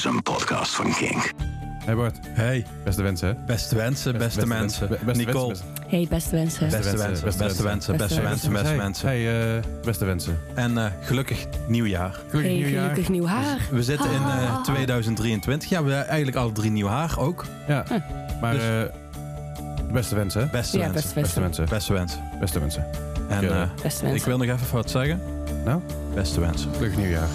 is een podcast van Kink. Hey Bart, Hey, beste wensen hè? beste wensen, beste, beste mensen. beste Nicole, wensen, Hey, beste wensen. beste, wensen, beste wensen, beste wensen, beste mensen. Hey, eh, beste wensen. En eh, gelukkig nieuwjaar. Gelukkig Hey, nieuwjaar. gelukkig nieuw haar. We zitten in eh, Ah. 2023. Ja, we hebben eigenlijk alle drie nieuw haar ook. Ja, maar Dus- eh, beste wensen hè? Beste Ja, wensen. beste Beste wensen. Beste wensen. Beste wensen. En eh, Beste ik wil nog even wat zeggen. Nou, Beste wensen. gelukkig nieuwjaar.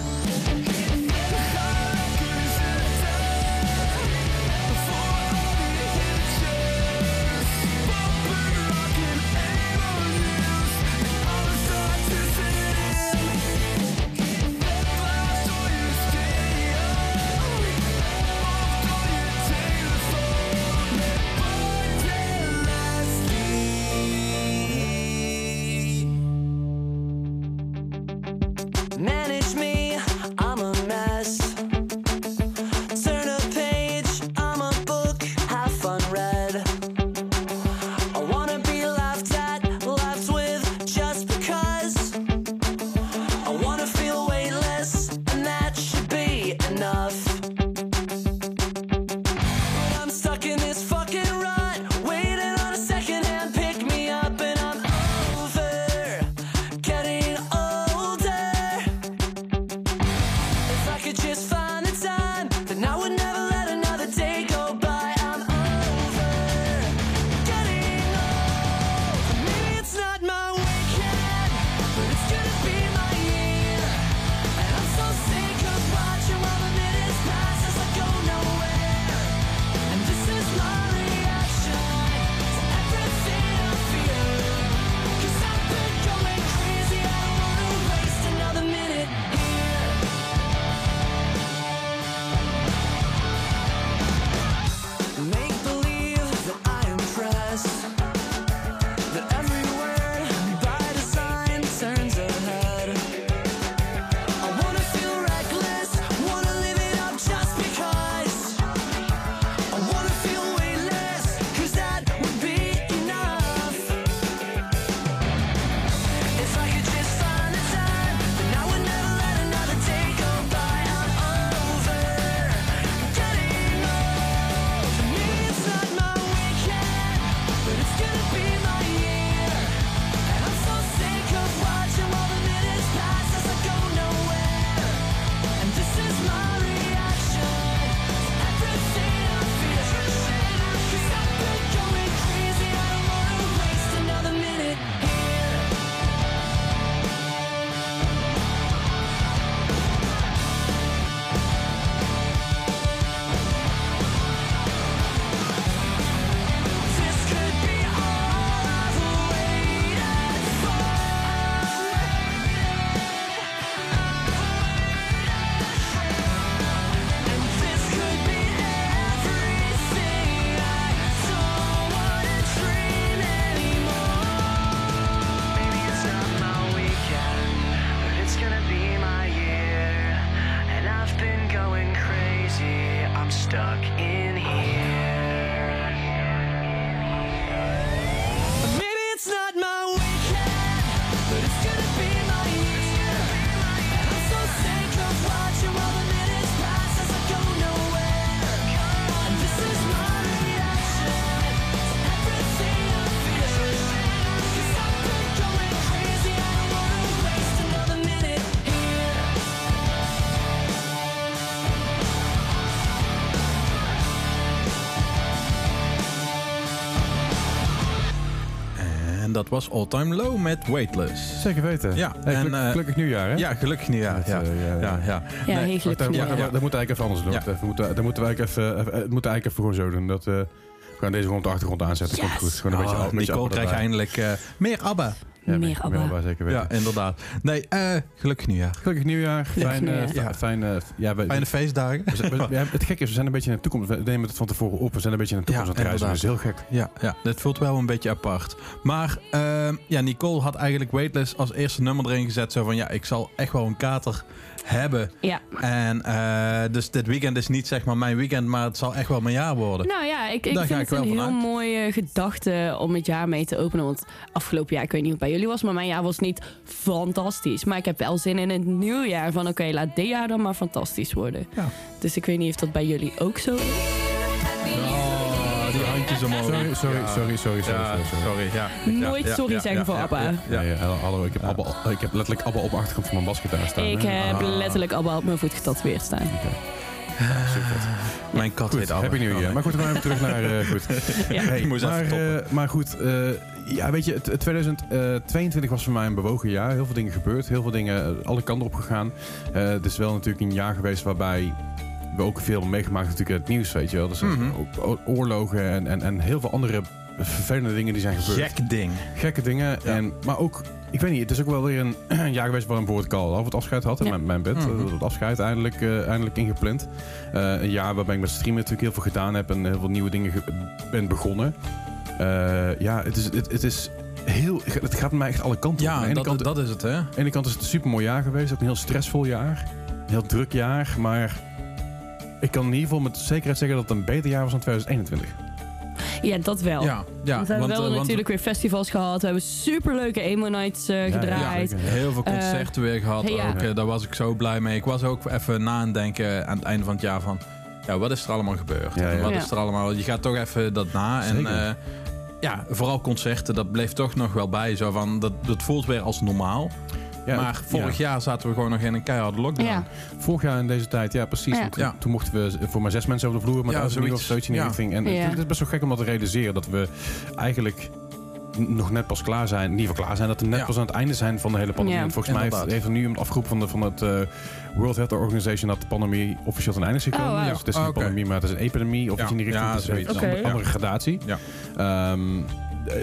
Dat was All Time Low met Weightless. Zeker weten. Ja, Hey, en, geluk- eh, gelukkig nieuwjaar hè? Ja, gelukkig nieuwjaar. Ja, eh, ja, ja, ja. ja. Ja, Nee, heel Wacht, gelukkig dat, nieuw moet- jaar. dat, dat moet eigenlijk even anders doen. Ja. Dat, moeten, dat moeten we eigenlijk even, even- het moeten eigenlijk even gewoon zo doen. Dat, eh, we gaan deze gewoon op de achtergrond aanzetten. Komt Yes. goed. Gewoon een beetje, Oh, een beetje Nicole krijgt erbij. eindelijk eh, meer ABBA. Ja, Meer ABBA. ABBA. zeker weten. Ja, inderdaad. Nee, eh, gelukkig nieuwjaar. Gelukkig nieuwjaar. Fijn, nieuwjaar. Ja. fijn, ja, we, Fijne feestdagen. we we- het gekke is, we zijn een beetje in de toekomst. We nemen het van tevoren op. We zijn een beetje in de toekomst Ja, aan het reizen. Dat is heel gek. Ja, ja, dit voelt wel een beetje apart. Maar ehm, ja, Nicole had eigenlijk Weightless als eerste nummer erin gezet. Zo van, ja, ik zal echt wel een kater hebben. Ja. En eh, dus dit weekend is niet zeg maar mijn weekend, maar het zal echt wel mijn jaar worden. Nou ja, ik, ik Daar vind ik het een heel mooie gedachte om het jaar mee te openen. Want afgelopen jaar, ik weet niet hoe het bij jullie was, maar mijn jaar was niet fantastisch. Maar ik heb wel zin in het nieuwjaar van oké, laat dit jaar dan maar fantastisch worden. Ja. Dus ik weet niet of dat bij jullie ook zo is. Handjes omhoog. Sorry, sorry, Ja. sorry, sorry, sorry, Ja, sorry, sorry. sorry. Ja. Nooit sorry ja, zeggen ja, voor ja, Abba. Ja, Ja, ja. ja, hallo, ik heb, Abba, ik heb letterlijk Abba op de achterkant van mijn basgitaar staan. Ik hè. heb Ah. letterlijk allemaal op mijn voet getatoeëerd staan. Mijn kat Goed, heet Abba. Happy New Year. Maar goed, we gaan even terug naar... eh, goed. Ja. Hey, Ik moest maar, even toppen. eh, maar goed, eh, ja, weet je, het- het 2022 was voor mij een bewogen jaar. Heel veel dingen gebeurd, heel veel dingen alle kanten op gegaan. Eh, het is wel natuurlijk een jaar geweest waarbij we ook veel hebben meegemaakt natuurlijk in het nieuws, weet je wel. Dus ook oorlogen en, en, en heel veel andere vervelende dingen die zijn gebeurd. Gek ding. Gekke dingen. Ja. En, maar ook, ik weet niet, het is ook wel weer een jaar geweest waar een woord al het afscheid had. in Ja. Mijn, mijn bed, Mhm. eh, het afscheid eindelijk, eh, eindelijk ingepland. Eh, een jaar waarbij ik met streamen natuurlijk heel veel gedaan heb en heel veel nieuwe dingen ge- ben begonnen. Eh, ja, het is, het, het is heel, het gaat mij echt alle kanten op. Aan Ja, de ene dat, kant, dat is het, hè? aan de ene kant is het een super mooi jaar geweest, ook een heel stressvol jaar. Een heel druk jaar, maar ik kan in ieder geval met zekerheid zeggen dat het een beter jaar was dan 2021. Ja, dat wel. Ja, we hebben wel eh, want- natuurlijk weer festivals gehad. We hebben superleuke emo nights eh, Ja, gedraaid. ja. Heel veel concerten weer gehad hey, ook. Eh, Daar was ik zo blij mee. Ik was ook even na aan het denken aan het einde van het jaar van... Ja, wat is er allemaal gebeurd? Ja, ja. Wat Ja. is er allemaal... Je gaat toch even dat na. En Zeker. eh, ja, vooral concerten, dat bleef toch nog wel bij. Zo van, dat, dat voelt weer als normaal. Ja, maar vorig jaar zaten we gewoon nog in een keiharde lockdown. Ja. Vorig jaar in deze tijd, ja precies. Ja. Want toen, Ja. toen mochten we voor maar zes mensen over de vloer, maar Ja, dat is nu of zoiets. zoiets in richting. En Ja. het, het is best wel gek om dat te realiseren dat we eigenlijk nog net pas klaar zijn, niet van klaar zijn, dat we net Ja. pas aan het einde zijn van de hele pandemie. Ja. Want volgens mij heeft, er nu iemand afgeroepen van, de, van het eh, World Health Organization dat de pandemie officieel ten einde is gekomen. Oh. Dus het is niet Oh, een oké. pandemie, maar het is een epidemie of Ja. iets in die richting. Ja, Het is zoiets. een andere gradatie. Ja. Ehm,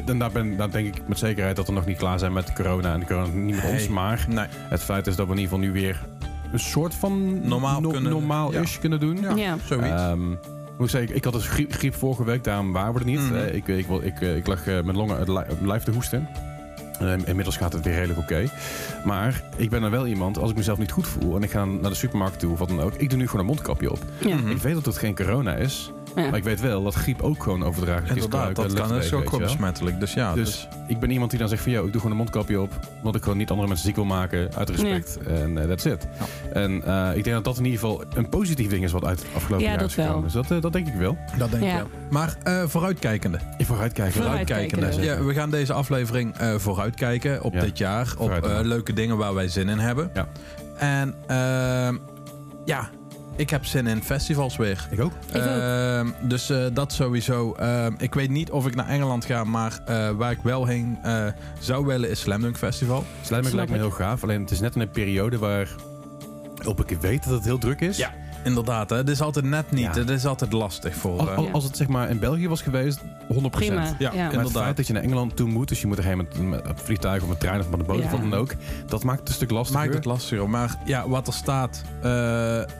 en daar, ben, daar denk ik met zekerheid dat we nog niet klaar zijn met corona. En de corona niet met Nee. ons, maar Nee. het feit is dat we in ieder geval nu weer een soort van Normaal kunnen- normaal-ish kunnen doen. Ja. Ja. Zoiets. Ehm, moet ik zeggen, ik had dus griep, griep vorige week, daarom waren we er niet. Mhm. Eh, ik, ik, ik, ik, ik lag eh, met longen het li- lijf te hoesten. Eh, inmiddels gaat het weer redelijk oké. Maar ik ben dan wel iemand, als ik mezelf niet goed voel en ik ga naar de supermarkt toe of wat dan ook, ik doe nu gewoon een mondkapje op. Ja. Mhm. Ik weet dat het geen corona is, Ja. maar ik weet wel dat griep ook gewoon overdraaglijk is. Inderdaad, dat kan. Is luchtwegen, ook gewoon besmettelijk. Dus ja, Dus ik ben iemand die dan zegt van, ja, ik doe gewoon een mondkapje op, omdat ik gewoon niet andere mensen ziek wil maken, uit respect. En eh, that's it. En eh, ik denk dat dat in ieder geval een positief ding is wat uit het afgelopen Ja, jaar is gekomen. wel. Dus dat, eh, dat denk ik wel. dat denk ik wel. Maar eh, vooruitkijkende. Vooruitkijkende. Vooruitkijkende. Ja, we gaan deze aflevering eh, vooruitkijken op Ja. dit jaar. Op eh, leuke dingen waar wij zin in hebben. Ja. En ehm, ja, ik heb zin in festivals weer. Ik ook. Ik ook. Ehm, dus eh, dat sowieso. Ehm, ik weet niet of ik naar Engeland ga, maar eh, waar ik wel heen eh, zou willen is Slam Dunk Festival. Snap lijkt me heel gaaf. Alleen het is net in een periode waar op ik weet dat het heel druk is. Ja. Inderdaad, hè? het is altijd net niet. Ja. Het is altijd lastig voor. Als, eh, als- als het zeg maar in België was geweest, 100%. Prima. Ja, Ja. Maar het feit dat je naar Engeland toe moet, dus je moet er met, met een vliegtuig of een trein of met een boot Ja. of wat dan ook, dat maakt het een stuk lastiger. Maakt het lastiger. Maar ja, wat er staat. eh,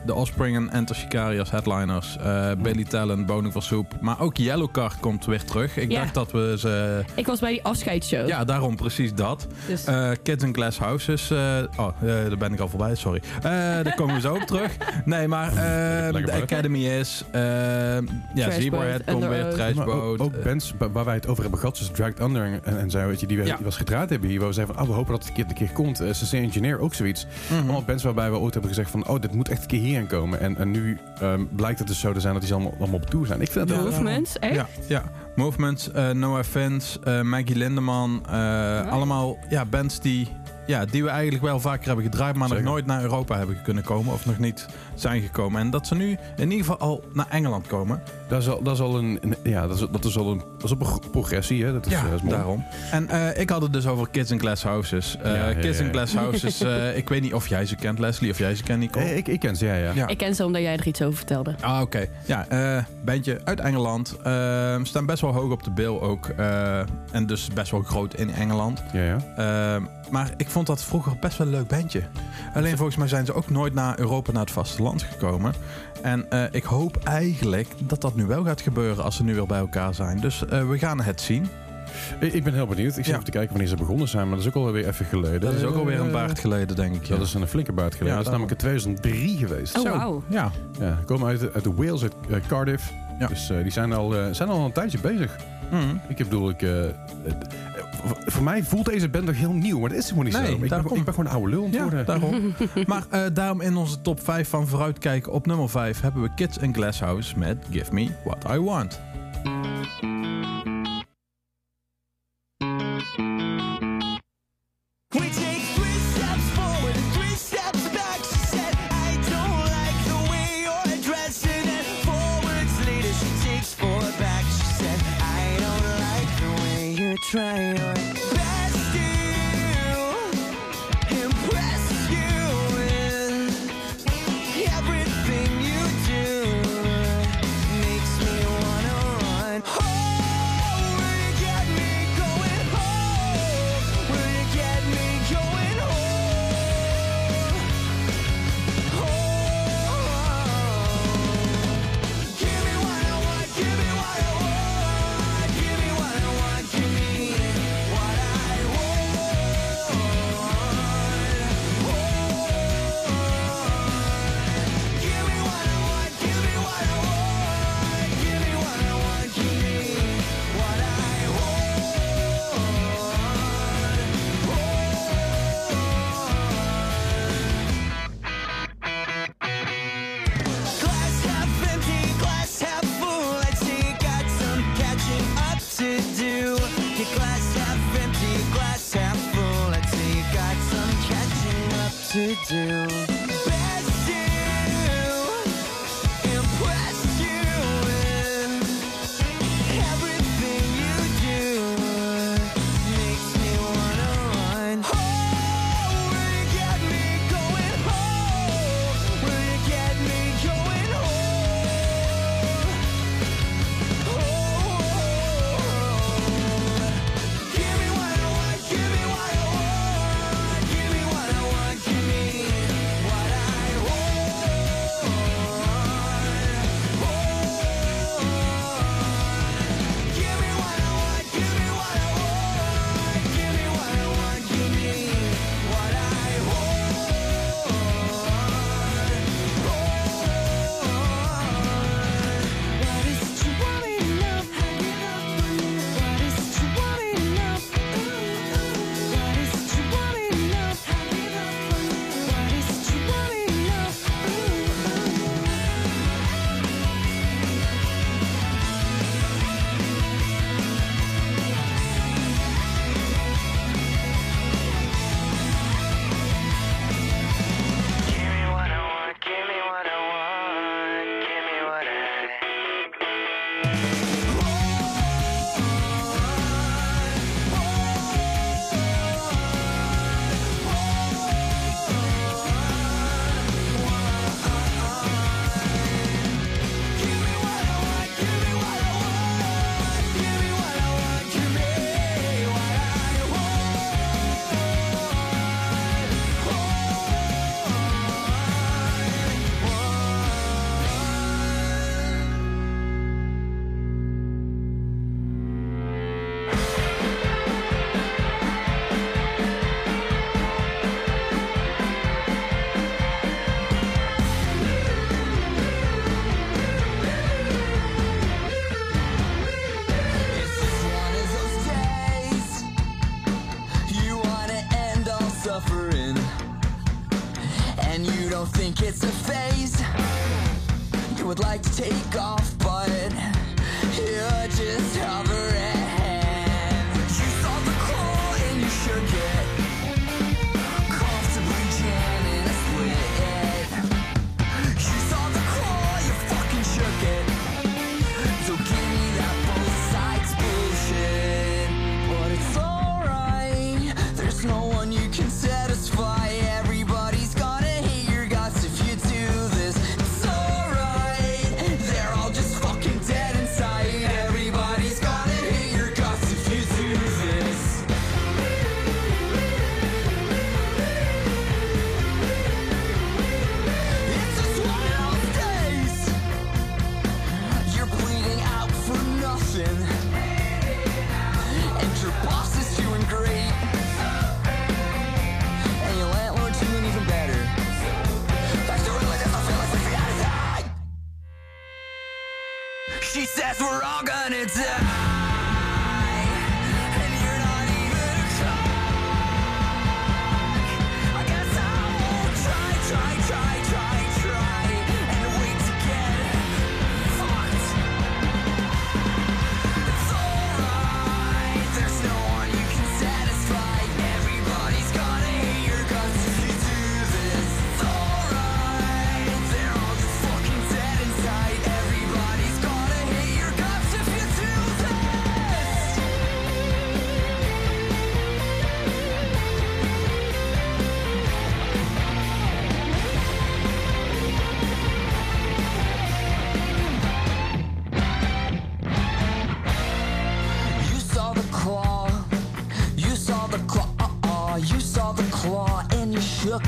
de Offspring en Enter Shikari als headliners. eh, Billy Talent, Boning voor Soep. Maar ook Yellowcard komt weer terug. Ik Ja. dacht dat we ze... Ik was bij die afscheidsshow. Ja, daarom precies dat. Dus, Eh, Kids in Glass Houses. eh, oh, daar ben ik al voorbij, sorry. Eh, daar komen we zo op terug. Nee, maar de maar. Academy is... eh ja, Zebrahead komt Under weer, Trashboat. ook, eh, bands wa- waar wij het over hebben gehad, zoals Dragged Under en, en zo, weet je, die we was gedraaid hebben hier. Waar we zeiden van, oh, we hopen dat het een keer, een keer komt. Uh, CC Engineer ook zoiets. mhm. Allemaal bands waarbij we ooit hebben gezegd van, oh, dit moet echt een keer hierheen komen. En, en nu ehm, blijkt het dus zo te zijn dat die ze allemaal, allemaal op tour zijn. Ik vind heel Movements, echt? Ja, ja. Movements, eh Noah Vince, eh, Maggie Lindeman. eh, Allemaal ja, bands die, ja, die we eigenlijk wel vaker hebben gedraaid, maar Zeker. nog nooit naar Europa hebben kunnen komen. Of nog niet zijn gekomen. En dat ze nu in ieder geval al naar Engeland komen. Dat is al, dat is al een, een- ja, dat is, dat is al een, dat is op een progressie, hè. Dat is, ja, eh, dat is mooi. daarom. En eh, ik had het dus over Kids in Glass Houses. Eh, Ja, ja, Kids ja, in ja. Glass Houses, eh, ik weet niet of jij ze kent, Leslie, of jij ze kent, Nicole. Ik, ik ken ze, ja, ja. Ja. Ik ken ze omdat jij er iets over vertelde. Ah, oké. Ja, eh bandje uit Engeland. Ehm staan best wel hoog op de bill ook. eh, en dus best wel groot in Engeland. ja, ja. Ehm, maar ik vond dat vroeger best wel een leuk bandje. Alleen volgens mij zijn ze ook nooit naar Europa, naar het vasteland gekomen. En eh, ik hoop eigenlijk dat dat nu wel gaat gebeuren als ze nu weer bij elkaar zijn. Dus eh, we gaan het zien. Ik, ben heel benieuwd. Ik zit Ja. even te kijken wanneer ze begonnen zijn, maar dat is ook alweer even geleden. Dat is ook alweer een baard geleden, denk ik. ja. Dat is een flinke baard geleden. Ja, dat is namelijk in 2003 geweest. Oh, Zo. wauw. Ja, Ja, ze komen uit, uit de Wales, uit eh, Cardiff. Ja. Dus eh, die zijn al, eh, zijn al een tijdje bezig. Mhm. Ik bedoel, ik, eh, voor mij voelt deze band nog heel nieuw. Maar dat is helemaal niet nee, zo. Ik ben, gewoon een oude lul ja, daarom. maar eh, daarom in onze top 5 van Vooruitkijken op nummer 5 hebben we Kids and Glasshouse met Give Me What I Want.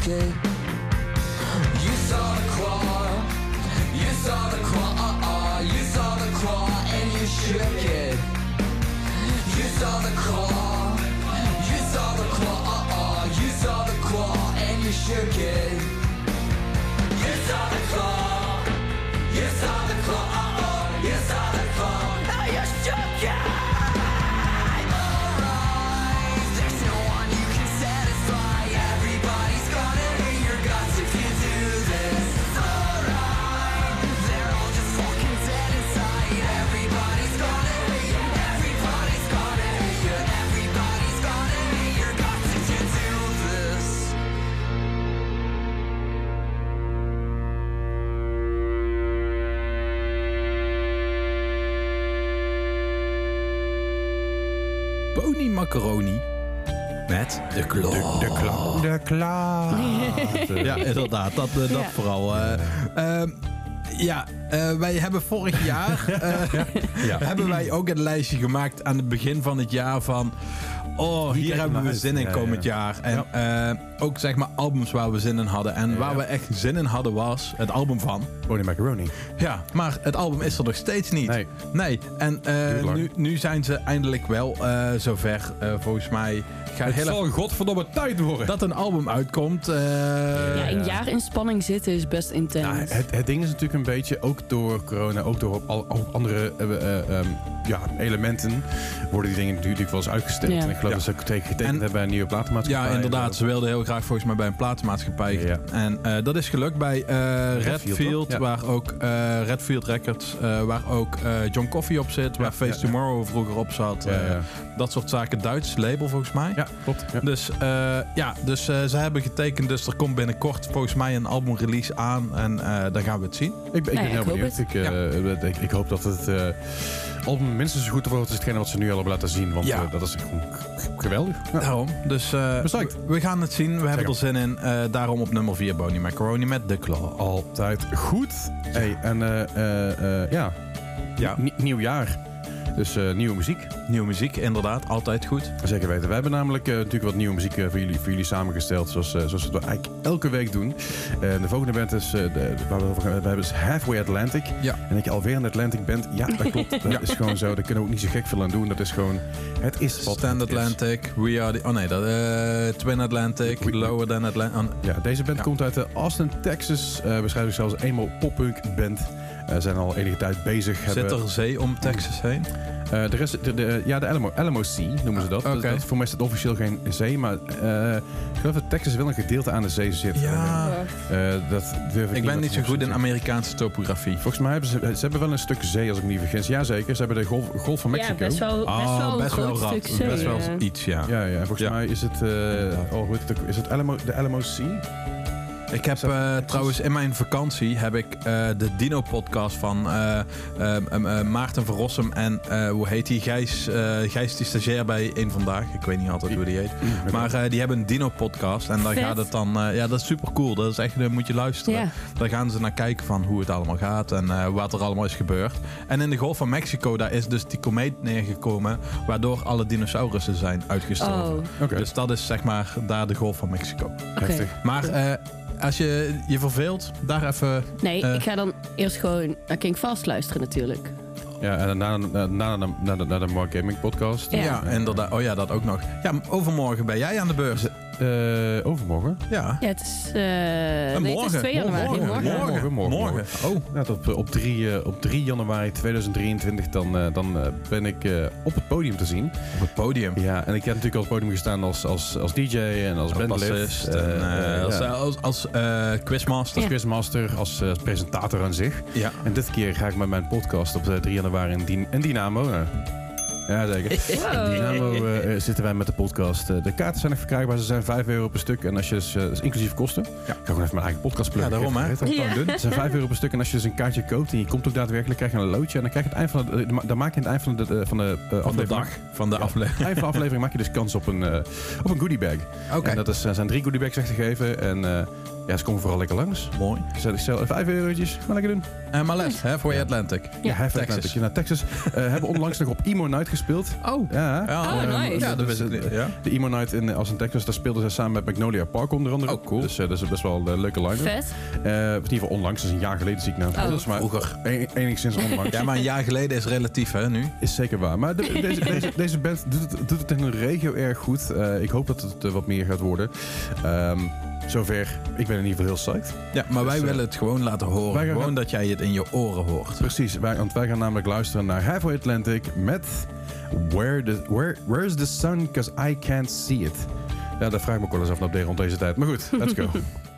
Eh, klaar. Ja, inderdaad. Dat, eh, dat Ja. vooral. eh. Ehm, ja, eh, wij hebben vorig jaar eh, Ja. hebben wij ook een lijstje gemaakt aan het begin van het jaar van. Oh, hier, kijken hebben we zin in Ja, komend ja. jaar. En eh, ook zeg maar albums waar we zin in hadden. En Ja, waar we echt zin in hadden was het album van. Pony Macaroni. Ja, maar het album is er nog steeds niet. Nee. Nee, en eh, nu, nu zijn ze eindelijk wel eh, zover. Eh, volgens mij gaat Het heel zal godverdomme tijd worden. dat een album uitkomt. eh, Ja, een jaar in spanning zitten is best intens. Nou, het, het ding is natuurlijk een beetje, ook door corona, ook door al, al andere eh, eh, ehm, ja, elementen, worden die dingen natuurlijk wel eens uitgesteld. Ja. En ik geloof Ja. dat ze ook tegen getekend En- hebben bij een nieuwe platenmaatschappij. Ja, inderdaad. Ze wilden heel graag volgens mij bij een platenmaatschappij. Ja. En eh, dat is gelukt bij eh, Redfield, Redfield? Ja. waar ook eh, Redfield Records, eh, waar ook eh, John Coffee op zit, waar Face ja, ja. Tomorrow vroeger op zat. Dat soort zaken. Duits label volgens mij. ja, klopt. Ja. Dus, eh, ja, dus eh, ze hebben getekend. Dus er komt binnenkort volgens mij een albumrelease aan. En eh dan gaan we het zien. Ik, ben- ik ben heel benieuwd. Ik, eh, ik, ik hoop dat het eh, album minstens zo goed wordt als hetgene wat ze nu al hebben laten zien. Want Ja. eh, dat is gewoon geweldig. Ja. Daarom. Dus eh, we, gaan het zien. We hebben er zin in. Eh, daarom op nummer 4 Bonnie Macaroni met The Claw. Altijd goed. Hey, en ja, Ja. Ni- nieuw jaar. Dus eh, nieuwe muziek. Nieuwe muziek, inderdaad. Altijd goed. Zeker weten. We hebben namelijk eh, natuurlijk wat nieuwe muziek eh, voor, jullie, voor jullie samengesteld. Zoals, eh, zoals we het eigenlijk elke week doen. En de volgende band is, eh, de, waar we over gaan we hebben is Halfway Atlantic. Ja. En dat je alweer een Atlantic bent. Ja, dat klopt. Dat Ja. is gewoon zo. Daar kunnen we ook niet zo gek veel aan doen. Dat is gewoon... Het is wat Stand het is. Atlantic, We Are the... Oh nee, dat, eh, Twin Atlantic, We- Lower Than Atlantic. oh, Ja, deze band Ja. komt uit Austin, Texas. Eh zichzelf als emo poppunk band. Eh zijn al enige tijd bezig. Zit hebben, er zee om Texas heen? Eh, de rest, de, de- ja, de Alamo, Alamo Sea noemen ze dat. Oké. Dat- dat- voor mij is het officieel geen zee, maar eh, ik geloof dat Texas wel een gedeelte aan de zee zit. Ja. Eh, dat durf ik Ik ben niet zo goed in 100% Amerikaanse topografie. Volgens mij hebben ze, ze hebben wel een stuk zee, als ik me niet vergis. Jazeker, ze hebben de Golf, Golf van Mexico. Ja, best wel, best Oh, wel een best wel rap. stuk zee. Best wel iets, ja. Ja, ja, en volgens Ja. mij is het, eh, oh, hoe heet het, ook? is het Alamo, de Alamo Sea? Ik heb eh, trouwens in mijn vakantie heb ik eh, de Dino-podcast van eh, Maarten van Rossum en eh, hoe heet die? Gijs, eh, Gijs die stagiair bij Eén Vandaag. Ik weet niet altijd hoe die heet. Maar eh, die hebben een Dino-podcast en daar Vet. gaat het dan... eh, ja, dat is super cool. Dat is echt, daar moet je luisteren. Ja. Daar gaan ze naar kijken van hoe het allemaal gaat en eh, wat er allemaal is gebeurd. En in de Golf van Mexico, daar is dus die komeet neergekomen, waardoor alle dinosaurussen zijn uitgestorven. Oh, Oké, Dus dat is zeg maar daar de Golf van Mexico. heftig. Maar eh, als je je verveelt, daar even... Nee, Eh. ik ga dan eerst gewoon naar King Fast luisteren natuurlijk. Ja, en na, na, na, na, na, de- na de Mark Gaming podcast. Ja. Ja, inderdaad. Oh ja, dat ook nog. Ja, overmorgen ben jij aan de beurs. Eh, overmorgen. Ja. Ja, het is, eh nee, het is morgen. 2 januari. Morgen. Morgen. Morgen, morgen, Oh, Ja, op, op, 3, eh, op 3 januari 2023 dan, eh, dan ben ik eh, op het podium te zien. op het podium. Ja, en ik heb natuurlijk al op het podium gestaan als, als, als DJ en als eh, en als, ja. als, als eh, quizmaster. als quizmaster, als eh, presentator aan zich. Ja. En dit keer ga ik met mijn podcast op eh, 3 januari in, Dien- in Dynamo. Ja, zeker. In Wow. Dynamo eh, eh, zitten wij met de podcast. Eh, de kaarten zijn nog verkrijgbaar. Ze zijn 5 euro per stuk. En als je dus, dat is inclusief kosten. Ik ga gewoon even mijn eigen podcast Ja, pluggen. daarom hè. Dat je doen. Het zijn 5 euro per stuk. En als je dus een kaartje koopt en je komt ook daadwerkelijk, krijg je een loodje. En dan krijg je het eind van de, dan maak je aan het eind van de, van de, Van de aflevering- dag. Van de Ja. aflevering. eind van de aflevering maak je dus kans op een, op een goodie bag. Oké. En dat is, zijn drie goodie bags weg te geven. En eh, Ja, ze komen vooral lekker langs. Mooi. Gezellig stel, vijf eurotjes. Gaan lekker doen. En Marles, hè, voor je Atlantic. Ja, hij Texas. Texas. Naar Texas. Eh, hebben onlangs nog op Emo Night gespeeld. Oh. Ja, Ja, Oh, ehm, nice. Ja, dat dus, wist ik eh, niet. Ja. De Emo Night in, als in Texas, daar speelden ze samen met Magnolia Park onder andere. Oh, cool. Dus eh, dat is best wel een leuke line-up. Vet. Eh, in ieder geval onlangs, dat is een jaar geleden zie ik nou. Oh. Dat is maar Vroeger. en- enigszins onlangs. Ja, maar een jaar geleden is relatief, hè, nu? Is zeker waar. Maar de- deze, deze, deze band doet het, doet het in een regio erg goed. Eh, ik hoop dat het eh, wat meer gaat worden. Ehm, zover, ik ben in ieder geval heel psyched. Ja, maar wij Dus, eh, willen het gewoon laten horen. wij gaan- Gewoon dat jij het in je oren hoort. Precies, wij, want wij gaan namelijk luisteren naar Halfway Atlantic met Where the, where, Where's the Sun? Cause I Can't See It. Ja, dat vraag ik me ook wel eens af op rond deze tijd. Maar goed, let's go.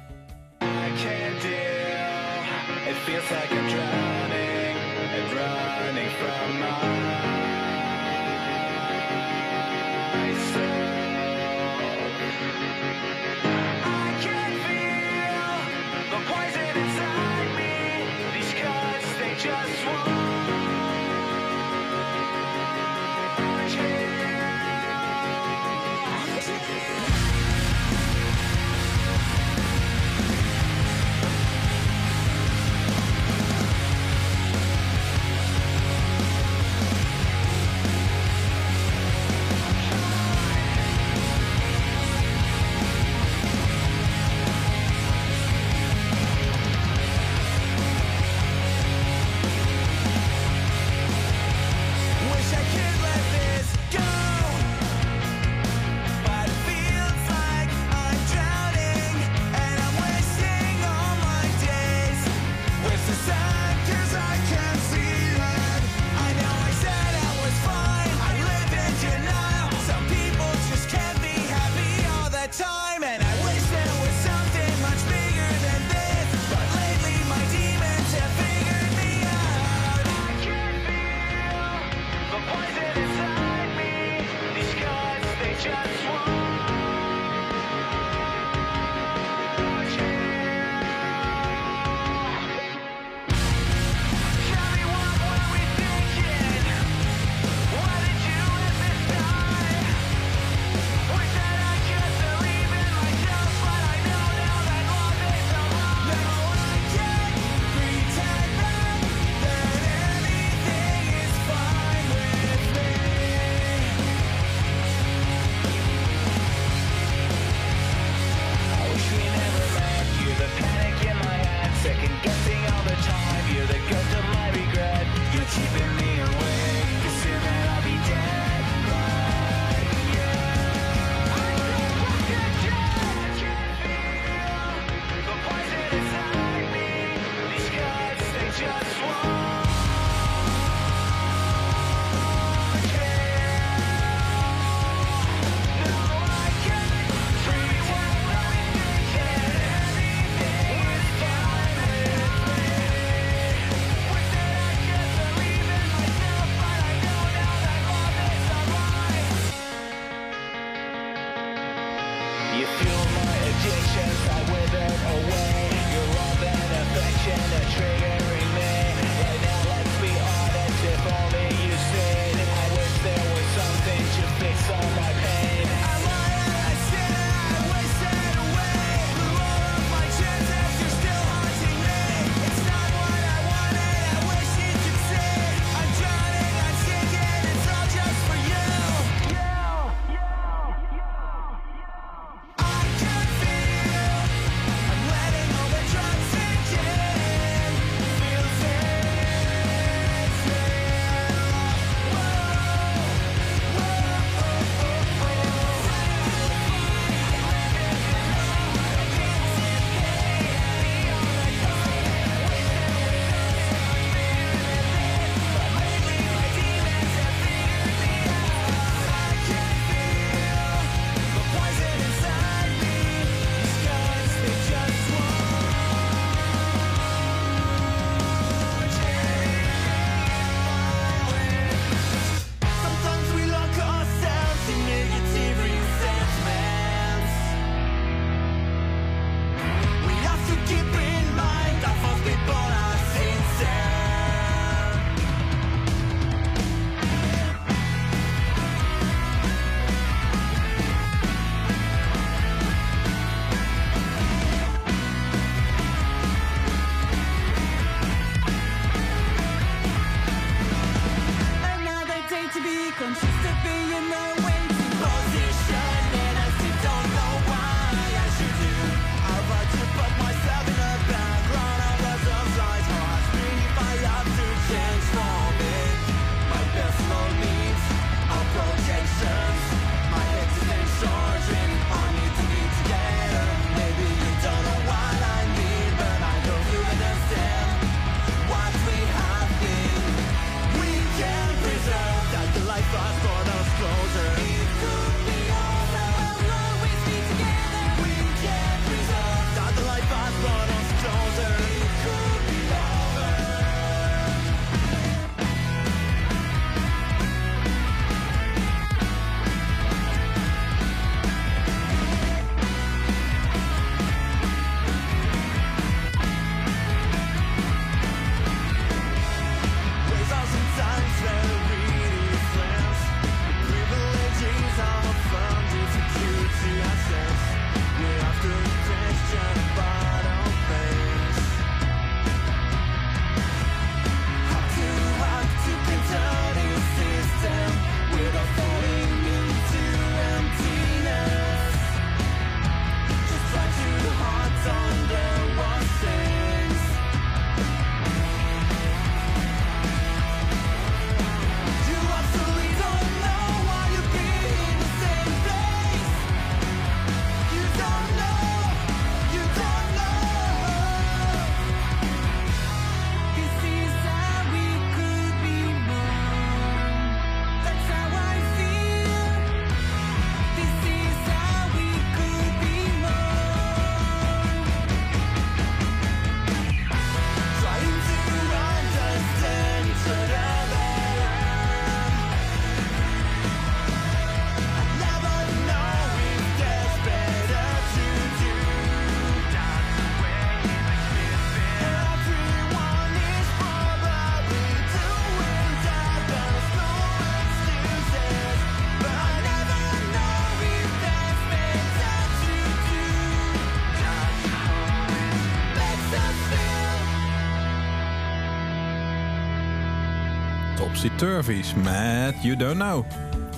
Topsy Turvies met You Don't Know.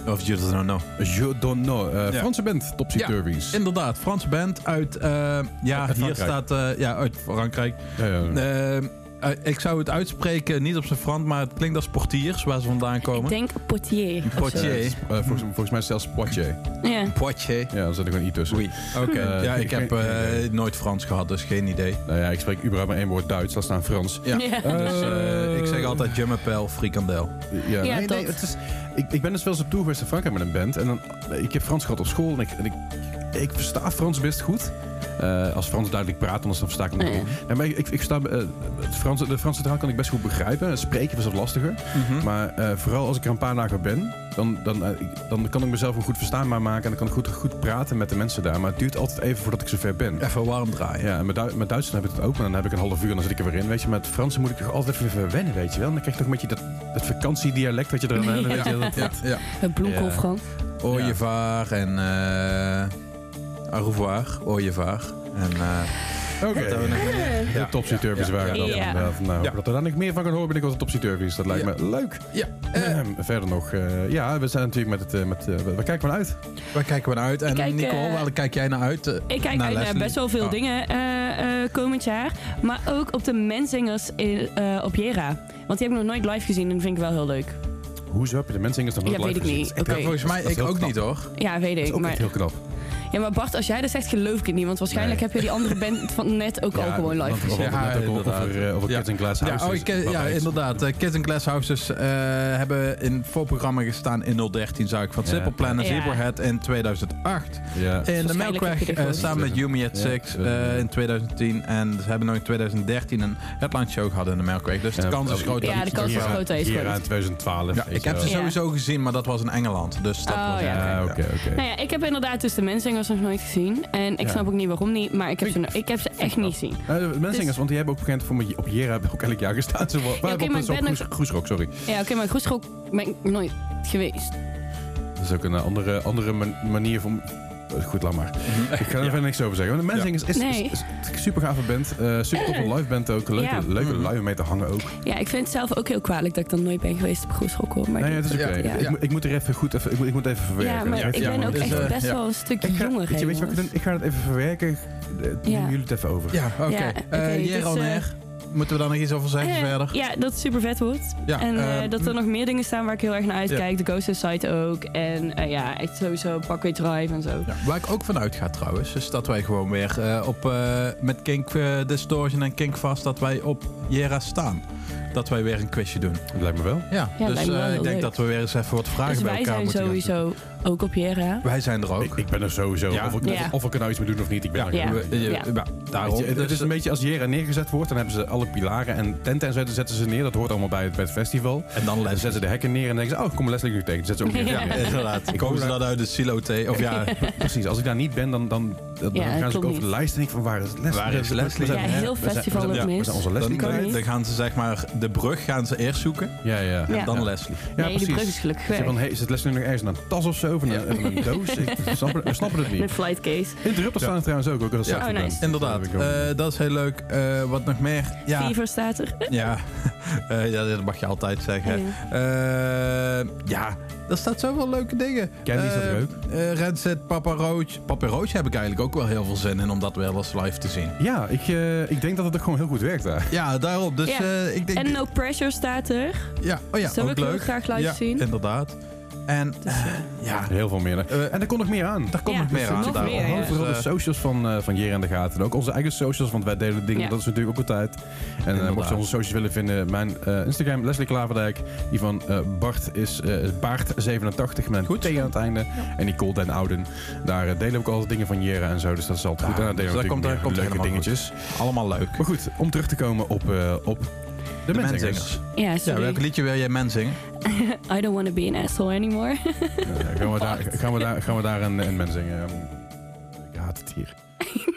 Of You Don't Know. Je don't know. Eh, Ja. Franse band, Topsy Ja. Inderdaad, Franse band uit, eh, ja, Uit hier staat, eh, ja, uit Frankrijk. Ja, Eh, ik zou het uitspreken, niet op zijn Frans, maar het klinkt als portiers, waar ze vandaan Ik komen. denk portier. Portier. Eh, volgens, volgens mij zelfs Poitiers. Ja. Poitiers. Ja, daar zit er gewoon i tussen. Oké, Eh, ja, ik ik heb eh, nooit Frans gehad, dus geen idee. Nou ja, ik spreek überhaupt maar één woord Duits. Dat staan Frans. Ja. Ja. Dus eh, ik zeg altijd Jummapel, frikandel. Ja, Ja, nee, nee, het is, ik, ik ben dus wel eens op tour geweest in Frankrijk met een band. En dan, ik heb Frans gehad op school. En ik, en ik, ik versta Frans best goed. Eh, als Frans duidelijk praat, anders dan versta ik het nog Ja. niet. Nee, maar ik, ik, ik versta, eh, het Frans, de Franse taal kan ik best goed begrijpen. Spreken was wat lastiger. Mhm. Maar eh, vooral als ik er een paar dagen ben, dan, dan, dan kan ik mezelf een goed verstaanbaar maken. En dan kan ik goed, goed praten met de mensen daar. Maar het duurt altijd even voordat ik zover ben. Even warm draaien. Ja, en met, Du- met Duitsland heb ik het ook, maar dan heb ik een half uur en dan zit ik er weer in, weet je. Met het Franse moet ik toch altijd even wennen, weet je wel. En dan krijg je toch een beetje dat, dat vakantiedialect wat je er aan weet je. Dat, Ja, ja. Het bloemkool Ja. Frans. En eh au revoir, au revoir. En eh, Oké. De Topsy Turvies Ja. waren dan. Ja. eh, vandaar Ja. dat er dan nog meer van kan horen ben ik als de Topsy Turvies. Dat lijkt Ja. me leuk. Ja, eh, Ehm, verder nog, eh, ja, we zijn natuurlijk met het, eh, met, eh, waar kijken we naar uit? waar kijken we naar uit? En kijk, Nicole, eh, waar kijk jij naar uit? Eh, Ik kijk naar uit best wel veel Oh. dingen eh, eh, komend jaar. Maar ook op de menzingers in, eh, op Jera. Want die heb ik nog nooit live gezien en dat vind ik wel heel leuk. Hoezo heb je de mensen nog nooit Ja, weet live ik gezien? niet. Dat is echt Oké. Ja, volgens mij, Dat ik ook knap. niet hoor. Ja, weet Dat is ik. ook Maar, echt heel knap. Ja, maar Bart, als jij dat zegt, geloof ik het niet. Want waarschijnlijk Nee. heb je die andere band van net ook al Ja, gewoon live gezien. over, eh, over Ja. Kids in Glass Ja, Houses. oh, ken- ja het- inderdaad. Eh, Kids in Glass Houses eh, hebben in voorprogramma gestaan in 013, zou ik van Ja. Simple Plan en Ja. Zebrahead in 2008. Ja. In de Melkweg eh, samen met Yumi at Ja, Six eh, 2010. in 2010. En ze hebben nog in 2013 een headline show gehad in de Melkweg. Dus de Ja, kans is groot. Ja, de het kans is groot Hier aan 2012. Ja, weet ik heb ze. Ja. sowieso gezien, maar dat was in Engeland. Dus dat Oh, was ja. Ja, ja. oké, oké. Nou ja, ik heb inderdaad dus de menzingers nog nooit gezien. En ik Ja. snap ook niet waarom niet. Maar ik heb ze, no- ik heb ze echt niet gezien. De Menzingers, Dus- want die hebben ook bekend voor me op Jera hebben ook elk jaar gestaan. Ze waren oké, op maar ben Groes- Groesrock, sorry. Ja, oké, maar Groesrock ben ik nooit geweest. Dat is ook een eh, andere, andere man- manier van... Goed, laat maar. Ik ga er verder niks over zeggen. Maar de Menzingers is, is, Nee. is een super gave band. eh super toffe live band ook. Leuke, Ja. leuke Mhm. live om mee te hangen ook. Ja, ik vind het zelf ook heel kwalijk dat ik dan nooit ben geweest op. Maar Nee, het is oké. Ja, ja. Ik, moet- ik moet er even goed even, ik moet, ik moet even verwerken. ja, maar Ja, ik ja, ben ook dus, echt eh, best ja. wel een stukje Ik ga, jonger. weet je, weet je wat ik ga het even verwerken. Doen jullie het even over. Ja, oké. Ja, Eh, oké, moeten we daar nog iets over zeggen Eh, verder? Ja, dat het super vet wordt. Ja, en eh, eh, dat er nog meer dingen staan waar ik heel erg naar uitkijk. De Ghost Site ook. En eh, ja, echt sowieso Parkway Drive en zo. Ja, waar ik ook van uitga trouwens, is dat wij gewoon weer eh, op, eh, met Kink Distortion en Kink Vast, dat wij op Jera staan. Dat wij weer een quizje doen. Dat lijkt me wel. Ja, Ja, dus lijkt me wel eh, ik denk leuk. dat we weer eens even wat vragen dus bij wij elkaar zijn moeten gaan sowieso ook op Jera. Wij zijn er ook. Ik, ik ben er sowieso. Ja. Of, ik, Ja. of ik er nou iets mee doen of niet, ik ben ja, er Ja. gewoon. we- je- Ja. ja, daarom. Het Dus, is een beetje als Jera neergezet wordt, dan hebben ze alle pilaren en tenten en dan zetten ze neer. Dat hoort allemaal bij het, bij het festival. en dan zetten ze de hekken neer en denken ze, oh, kom Leslie nu tegen. Dan zetten ze ook neer. Ja, inderdaad. Komen ze dan uit de silo thee? Of ja, Precies, als ik daar niet ben, dan, dan, dan Ja, gaan ze ook over de lijst en denk ik van waar is Leslie? Waar is Leslie? zijn- Ja, heel festival ook we mis. zijn onze dan, Leslie kan kwijt. niet. dan gaan ze zeg maar de brug gaan ze eerst zoeken. Ja, ja. Ja. Dan Leslie. Ja, nee, die brug is gelukkig Ze van, hey, zit Leslie nog ergens in een tas of zo? In een, een doos? Ik, we, snappen, we snappen het Met niet. flight case. Interrupters staan er trouwens ook. ook als Ja. ik Oh, er ben. nice. Inderdaad, Dat ook. eh, dat is heel leuk. Eh, wat nog meer? Ja, Fever staat er. ja. Eh, ja, dat mag je altijd zeggen. Ja. Eh, ja, er staat zoveel leuke dingen. Candy Eh, staat er ook. eh, Rancid, Papa Roach. Papa Roach heb ik eigenlijk ook wel heel veel zin in om dat wel eens live te zien. Ja, ik, eh, ik denk dat het ook gewoon heel goed werkt daar. Ja, daarop. Dus Ja. eh, ik denk... En No Pressure staat er. ja, oh ja, dat wil ook ik heel leuk. graag live ja, zien. inderdaad. En Dus, eh, eh, ja, Heel veel meer. Eh, en er komt nog meer aan. daar komt Ja, nog meer dus aan. nog meer, ja. Dus, Vooral de socials van, eh van Jere en de Gaten. En ook onze eigen socials, want wij delen dingen. Ja. Dat is natuurlijk ook altijd. En eh mocht je onze socials willen vinden, mijn eh, Instagram, Leslie Klaverdijk. Die van eh, Bart is eh Baart87 met een Goed. T aan het einde. En Nicole den Ouden. Daar delen we ook altijd dingen van Jere en zo. Dus dat is altijd Ja, goed. En daar delen dus we komt leuke helemaal dingetjes. allemaal leuk. Maar goed, om terug te komen op, eh, op de, De menzingers. menzingers. Ja, welk liedje wil jij men zingen? I don't want to be an asshole anymore. Ja, gaan, we daar, gaan, we daar, gaan we daar een, een mens zingen? Ehm, Ik haat het hier.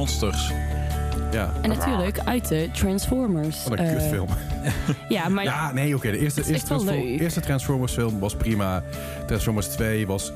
monsters. Ja. En natuurlijk uit de Transformers. Wat een eh, kutfilm. Ja, maar Ja, nee, oké. De eerste, eerste, Transform- eerste Transformers film was prima. Transformers 2 was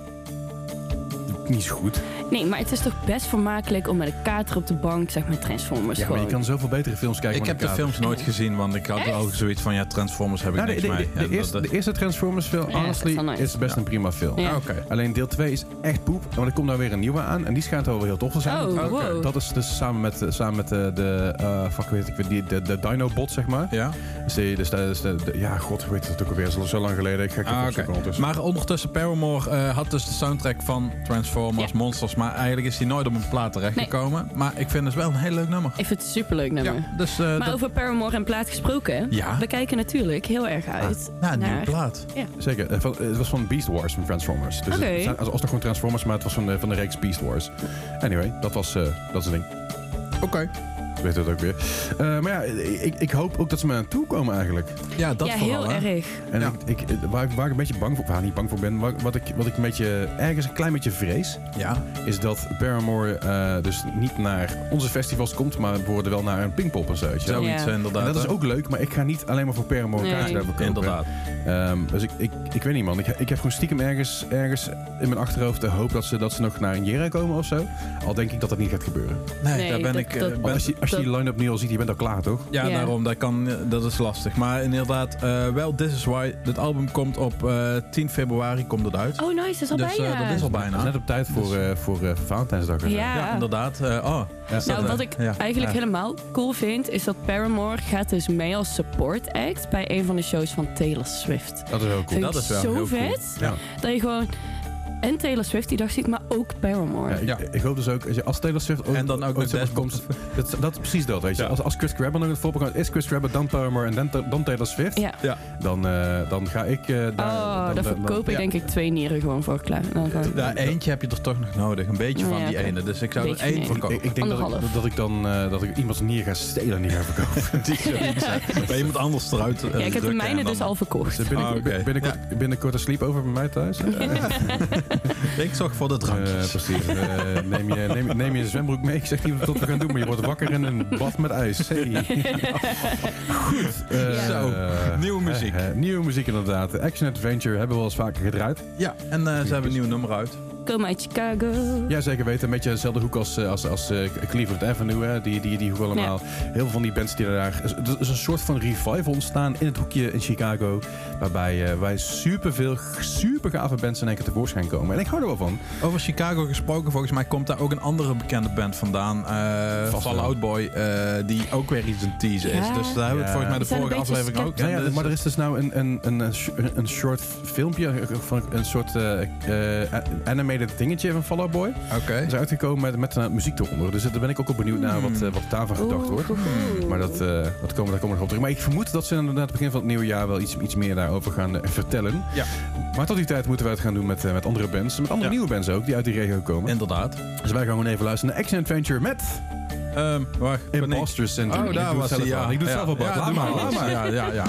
niet zo goed. Nee, maar het is toch best vermakelijk om met een kater op de bank, zeg maar, Transformers Ja, maar gewoon. je kan zoveel betere films kijken. Ik met heb de elkaar. films nooit gezien, want ik had Echt? al zoiets van, ja, Transformers heb ik de, niks de, mee. de, de En eerste, dat- de eerste Transformers film, Ja, honestly, is wel nice. is best een prima film. Ja. Ah, Oké. Alleen deel 2 is echt poep. Want er komt nou weer een nieuwe aan. En die schijnt wel weer heel tof te zijn. Oh, Dat- wow. Dat is dus samen met, eh, samen met de, de eh, fuck weet ik, die, de, de Dinobot, zeg maar. Ja? Dus die, dus de, dus de, de- ja, god, hoe weet het ook alweer. Dat is al zo lang geleden. Ik ga Ah, oké. opzoeken ondertussen. Maar ondertussen, Paramore eh, had dus de soundtrack van Transformers Ja. Monsters. Maar eigenlijk is die nooit op een plaat terechtgekomen. Maar ik vind het wel een heel leuk nummer. Ik vind het een superleuk nummer. Ja, dus eh, Maar dat, over Paramore en plaat gesproken, Ja. we kijken natuurlijk heel erg uit nou, een nieuwe naar... plaat. Zeker. Eh, van- Het was van Beast Wars van Transformers. Dus Oké. het als nog gewoon Transformers, maar het was van de, van de reeks Beast Wars. Anyway, dat was eh, dat is het ding. Oké. Weet het ook weer. Eh, maar ja, ik, ik hoop ook dat ze me aan toe komen eigenlijk. Ja, dat ja, vooral. heel hè. erg. En Ja. ik, ik, waar, ik- waar ik een beetje bang voor, waar niet bang voor ben, wat, wat, ik, wat ik een beetje, ergens een klein beetje vrees, Ja. is dat Paramore eh, dus niet naar onze festivals komt, maar worden wel naar een Pinkpop en zo. Zoiets Ja. inderdaad. En dat is ook leuk, maar ik ga niet alleen maar voor Paramore Nee. kaartjes hebben kopen. Inderdaad. Ehm, dus ik, ik, ik weet niet man, ik, ik heb gewoon stiekem ergens, ergens in mijn achterhoofd de hoop dat ze, dat ze nog naar een Jera komen of zo. Al denk ik dat dat niet gaat gebeuren. Nee, Nee, daar ben dat- ik... eh, dat- ben- als je, als je die line-up nu al ziet, je bent al klaar toch? Ja, Ja. daarom, dat, kan, eh, dat is lastig. Maar inderdaad, eh, wel This Is Why. Het album komt op eh, 10 februari komt het uit. Oh, nice, dat is al dus eh, bijna. dat is al Dat is bijna. net op tijd voor, Dus- eh, voor eh, Valentijnsdag. Ja. Ja, inderdaad. Eh, oh, Ja. dat, Nou, eh, wat ik ja. eigenlijk Ja. helemaal cool vind, is dat Paramore gaat dus mee als support act bij een van de shows van Taylor Swift. Dat is heel cool. Vind dat ik is wel zo heel cool. vet. Ja. Dat je gewoon en Taylor Swift die dag ziet, maar ook Paramore. Ja, ik, Ja. ik hoop dus ook, als je- als Taylor Swift ook, En dan ook ooit komt, dat, dat is precies dat, weet je. Ja. Als, als Chris Grabber nog in het voorprogramma is, Chris Grabber, dan Paramore en dan, dan Taylor Swift, Ja. Ja. dan, eh, dan ga ik eh, daar... oh, dan, verkoop ik ja. denk ik twee nieren gewoon voor klaar. Dan Ja, eentje heb je er toch nog nodig. Een beetje van Ja, die ene. Dus ik zou er één voor ik, kopen. ik, ik denk dat ik, dat ik dan eh, dat ik iemands nier ga stelen en niet ga verkopen. Die. Bij iemand anders eruit ja, ik heb de mijne dus al verkocht. Dus binnenkort, Ah, binnenkort een sleepover bij mij thuis. Ik zorg voor de Eh, drankjes. precies. Eh, neem, je, neem, neem je zwembroek mee. Ik zeg niet wat we gaan doen, maar je wordt wakker in een bad met ijs. Hey. Goed. eh, Zo, eh, nieuwe muziek. eh, eh, nieuwe muziek inderdaad. Action Adventure hebben we wel eens vaker gedraaid. Ja, en eh, ze hebben een nieuw nummer uit. Kom uit Chicago. Ja, zeker weten. Een beetje dezelfde hoek als, eh, als, als eh, Cleveland Avenue. Hè. Die, die, die hoek allemaal. Heel veel van die bands die daar... Er is een soort van revival ontstaan in het hoekje in Chicago. Waarbij eh, wij superveel, super gave bands in één keer tevoorschijn komen. En ik hou er wel van. Over Chicago gesproken, volgens mij komt daar ook een andere bekende band vandaan. eh wel. Fallout Boy, eh, die ook weer iets een teaser is. Ja. Dus daar hebben we het volgens mij de vorige aflevering ook. Ja, ja, En dus- maar er is dus nou een, een, een, een, sh- een short filmpje van een soort eh, eh, animated dingetje van Fall Out Boy. Oké. Is uitgekomen met, met eh, muziek eronder. Dus daar ben ik ook wel benieuwd naar wat, eh, wat daarvan gedacht wordt. Maar dat, eh, dat komen, daar komen we nog op terug. Maar ik vermoed dat ze inderdaad begin van het nieuwe jaar wel iets, iets meer daarover gaan eh, vertellen. Ja. Maar tot die tijd moeten wij het gaan doen met, eh, met andere bands. Met andere Ja. nieuwe bands ook, die uit die regio komen. Inderdaad. Dus wij gaan gewoon even luisteren naar Action Adventure met Ehm wacht. Imposter Syndrome. Oh, ik daar doe was het hij. Ja. al. Ik doe het Ja. zelf al, Bart. Ja, Laat maar. Ja, ja, ja.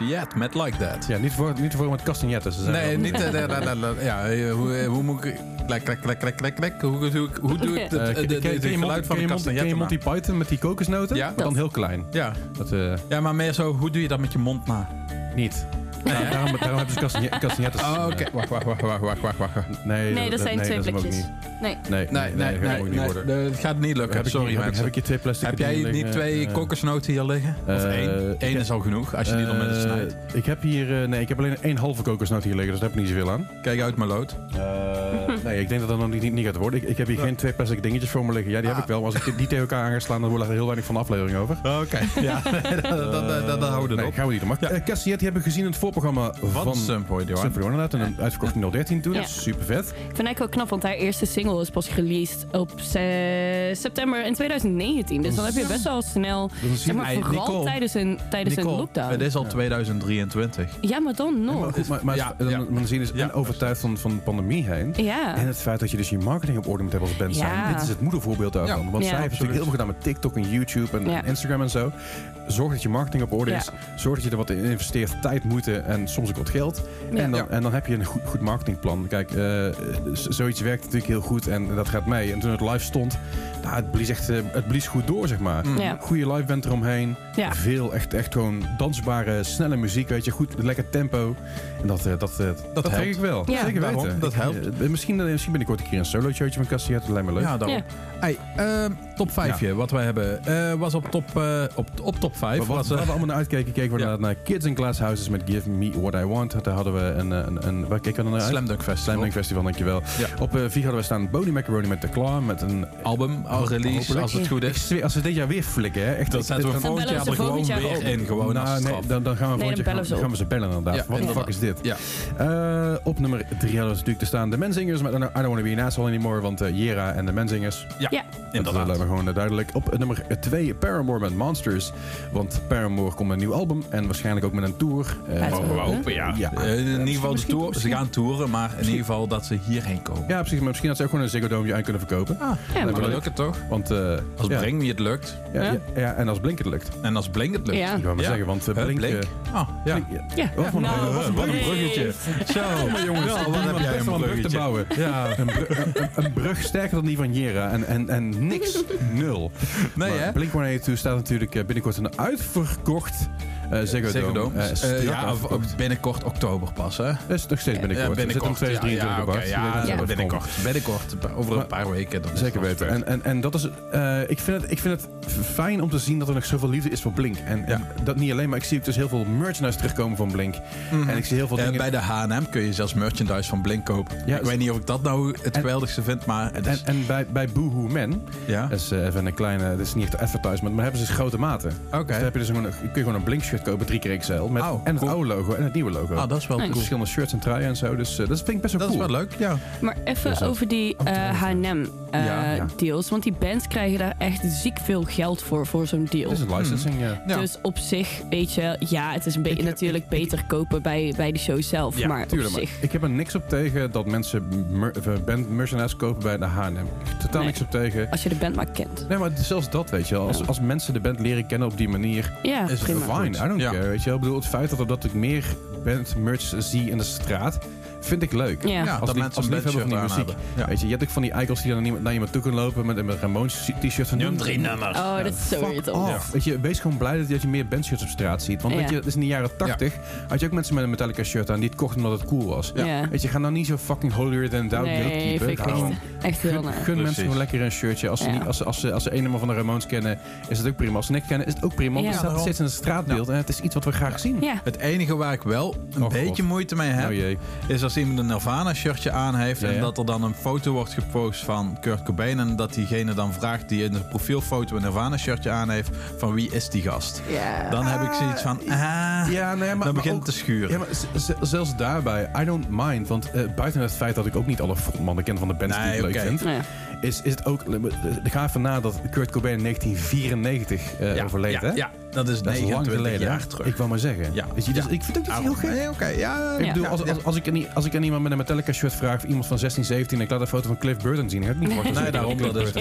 Cassiet met Like That. Ja, niet voor, niet voor met zijn Nee, niet... eh, ja, eh, hoe, eh, hoe moet ik... Klek, klek, klek, klek, klek. Hoe, hoe, hoe doe ik het, Monty- geluid van ken de je Monty- Ken je Monty? Python met die kokosnoten? Ja. Maar dan heel klein. Ja. Dat, ja, maar meer zo, hoe doe je dat met je mond na? niet. Daar- daarom, daarom hebben ze castagnet- castagnettes. Oh, oké. Wacht, wacht, wacht, wacht, wacht, wacht, wacht. Nee, Nee, dat zijn twee blikjes. niet. Nee. Nee, Nee, nee, dat nee, nee, worden. nee, het gaat niet lukken. Heb ik, Sorry heb, ik, mensen. heb ik hier twee plastic Heb jij niet twee Eh, kokosnoten hier liggen? Of eh, één? ik Eén heb- is al genoeg, als je die dan met het eh, snijdt. Ik heb hier... eh, nee, ik heb alleen één halve kokosnoot hier liggen, dus daar heb ik niet zoveel aan. Kijk uit mijn lood. Eh, nee, ik denk dat dat nog niet, niet gaat worden. Ik, ik heb hier geen twee plastic dingetjes voor me liggen. Ja, die heb Ah. ik wel. Maar als ik die- tegen elkaar aan ga slaan, dan wordt er heel weinig van de aflevering over. Oké. Ja, dan, dan, dan, dan houden we Nee, het op. gaan we niet doen. Maar hebben we gezien in het voorprogramma Van van. Symphony One. Inderdaad, een uitverkocht in 013 toen. Ja. Dat is super vet. Ik vind eigenlijk ook knap, want haar eerste single is pas released op se- september in 2019. Dus dan heb je best wel snel, is zeg maar, vooral Nicole. tijdens een, tijdens een lockdown. het is al 2023. Ja, maar dan nog. Maar, goed, maar, maar Ja, dan, ja. dan zie je dus Ja. en overtuigd van, van de pandemie heen. Ja. En het feit dat je dus je marketing op orde moet hebben als band Ja. zijn. Dit is het moedervoorbeeld daarvan. Ja, Want Ja. zij heeft natuurlijk heel veel gedaan met TikTok en YouTube en Ja. Instagram en zo. Zorg dat je marketing op orde Ja. is. Zorg dat je er wat in investeert. Tijd, moeite en soms ook wat geld. Ja. En, dan, Ja. en dan heb je een goed, goed marketingplan. Kijk, eh, z- zoiets werkt natuurlijk heel goed en dat gaat mee. En toen het live stond, nou, het, blies echt, eh, het blies goed door, zeg maar. Mm. Ja. Goede live band eromheen. Ja. Veel echt, echt gewoon dansbare, snelle muziek, weet je. Goed, lekker tempo. En dat, eh, dat, dat, helpt. trek ik wel. Ja. Zeker Daarom, weten. dat Ik, helpt. eh, misschien, eh, misschien binnenkort een keer een solo showtje van Cassiette. Dat lijkt me leuk. Ja, daarom. Ja. Hey, ehm, top 5 wat wij hebben. eh, was op top, eh, op, op top 5. Wat, waar eh, we allemaal naar uitkeken, keken we Ja. naar, naar Kids in Glass Houses met Give Me What I Want. Daar hadden we een... eh, een, een waar keken we dan naar uit? Slam Dunk Festival. Slam Dunk Festival, dankjewel. Ja. Op 4 hadden we staan Boney Macaroni met The Claw. Met een album, al release, Hopelijk. als het goed is. als ze dit jaar weer flikken, hè. Echt, Dan ik- zetten we volgend bellen jaar we er gewoon weer op. in. Gewoon nou, als nee, straf. dan, dan gaan we Nee, volgend dan jaar bellen ze gaan, we ze bellen inderdaad. Ja, Wat de fuck is dit? Ja. Eh, op nummer 3 hadden we natuurlijk te staan de Menzingers met I Don't Wanna Be an Asshole Anymore. Want eh, Jera en de Menzingers. Ja, Ja. Dat inderdaad. lijkt me gewoon eh, duidelijk. Op eh, nummer 2 Paramore met Monsters. Want Paramore komt met een nieuw album. En waarschijnlijk ook met een tour. Eh, Mogen we eh, hopen, ja. Ja, Eh, in ieder geval de tour. Ze gaan toeren, maar in ieder geval dat ze hierheen komen. Ja, precies. Maar misschien dat ze ook gewoon een Ziggo Dome aan kunnen verkopen. Ah, Ja, maar maar dan lukt het toch? Want, eh, Als ja, Bring Me het lukt. Ja, Ja. ja, ja, en als Blink het lukt. En als Blink het lukt. Ja. Ik wou maar Ja. zeggen, want Blink... Blink? Ah, ja. Ja. Ja. Wat voor een- Nou, wat een wat een bruggetje. Zo, jongens, Ja, ik wat heb jij een een brug te bruggetje. bouwen. Ja. Een, bru- een, een- een brug sterker dan die van Jera. En, en, en niks. Nul. Nee, Maar hè? Blink-182 staat natuurlijk eh, binnenkort een uitverkocht eh Ziggo Dome. Eh, Eh, ja, binnenkort oktober pas, hè? Dat is nog steeds binnenkort. Ja, in 2023 ja, ja, Bart. oké, Je weet ja, dat Ja. het binnenkort. Binnenkort, over een paar weken. Dan Zeker weten. En, en, en dat is, ik, vind het, ik vind het fijn om te zien dat er nog zoveel liefde is voor Blink. En, en dat niet alleen, maar ik zie ook dus heel veel merchandise terugkomen van Blink. Mhm. En ik zie heel veel dingen... bij de H&M kun je zelfs merchandise van Blink kopen. Ja, ik weet niet of ik dat nou het en- geweldigste vind, maar het en, is... en bij, bij Boohoo Man, ja, dat is even een kleine, dat is niet echt advertisement, maar hebben ze dus grote maten. oké. Dus dan heb je dus gewoon, kun je gewoon een Blink shirt kopen, drie keer XL, met Oh, en het cool. oude logo en het nieuwe logo. Ah, dat is wel Nice. cool. Verschillende shirts en truien en zo, dus eh, dat vind ik best wel Dat is cool. wel leuk, ja. Maar even Dus over die Oh, eh, H&M eh, Ja, deals. Want die bands krijgen daar echt ziek veel geld voor, voor zo'n deal. Het is een licensing, ja. ja. Dus op zich, weet je, ja, het is een beetje Ik natuurlijk ik- ik- beter kopen bij, bij de show zelf. Ja, maar Tuurlijk, op maar zich. ik heb er niks op tegen dat mensen mer- band merchandise kopen bij de H&M. Totaal Nee. niks op tegen. Als je de band maar kent. Nee, maar zelfs dat, weet je wel. Als, Ja. als mensen de band leren kennen op die manier, Ja, Is prima. goed. I don't Ja. care, weet je wel. Ik bedoel, het feit dat, dat ik meer band merch zie in de straat, vind ik leuk. Ja. Ja, Als dat mensen als een liefhebber van die muziek. hebben. Ja. Weet je, je hebt ook van die eikels die dan naar iemand, naar iemand toe kunnen lopen met een Ramones t-shirt van... Nummer drie nummers. Oh, dat is zo irritant. Weet je, wees gewoon blij dat je, dat je meer bandshirts op straat ziet. Want Ja. weet je, het is in de jaren 80 had je ook mensen met een Metallica shirt aan die het kochten omdat het cool was. Ja. Weet je, ga nou niet zo fucking holier than thou Nee, vind ik echt, heel Gun, gun mensen gewoon lekker een shirtje. Als ze, Ja. niet, als, ze- als, ze, als ze een nummer van de Ramones kennen, is het ook prima. Als ze niks kennen, is het ook prima. Want het staat steeds in het straatbeeld. En het is iets wat we graag zien. Het enige waar ik wel een Oh, beetje moeite mee heb, Oh jee. is als iemand een Nirvana shirtje aan heeft Ja, ja. en dat er dan een foto wordt gepost van Kurt Cobain en dat diegene dan vraagt die in de profielfoto een Nirvana shirtje aan heeft van wie is die gast? ja. Dan heb ik zoiets van, ah, Ja, nee, maar, dan maar begint het te schuren. Ja, maar zelfs daarbij, I don't mind. Want eh, buiten het feit dat ik ook niet alle frontmannen ken van de bands die ik leuk vind, Ja. is, is het ook... Ik ga even na dat Kurt Cobain in 1994 eh overleed, hè? ja, dat is Dat is lang 29 geleden. jaar terug. Ik wou maar zeggen. Ja. Weet je, dus Ja. ik vind ook dat heel gek. nee, Oké, ja. Ik Ja. bedoel, als, als, als, ik aan, als ik aan iemand met een Metallica shirt vraag, of iemand van 16, 17, en ik laat een foto van Cliff Burton zien, ik niet Nee, het daarom, dat is zo.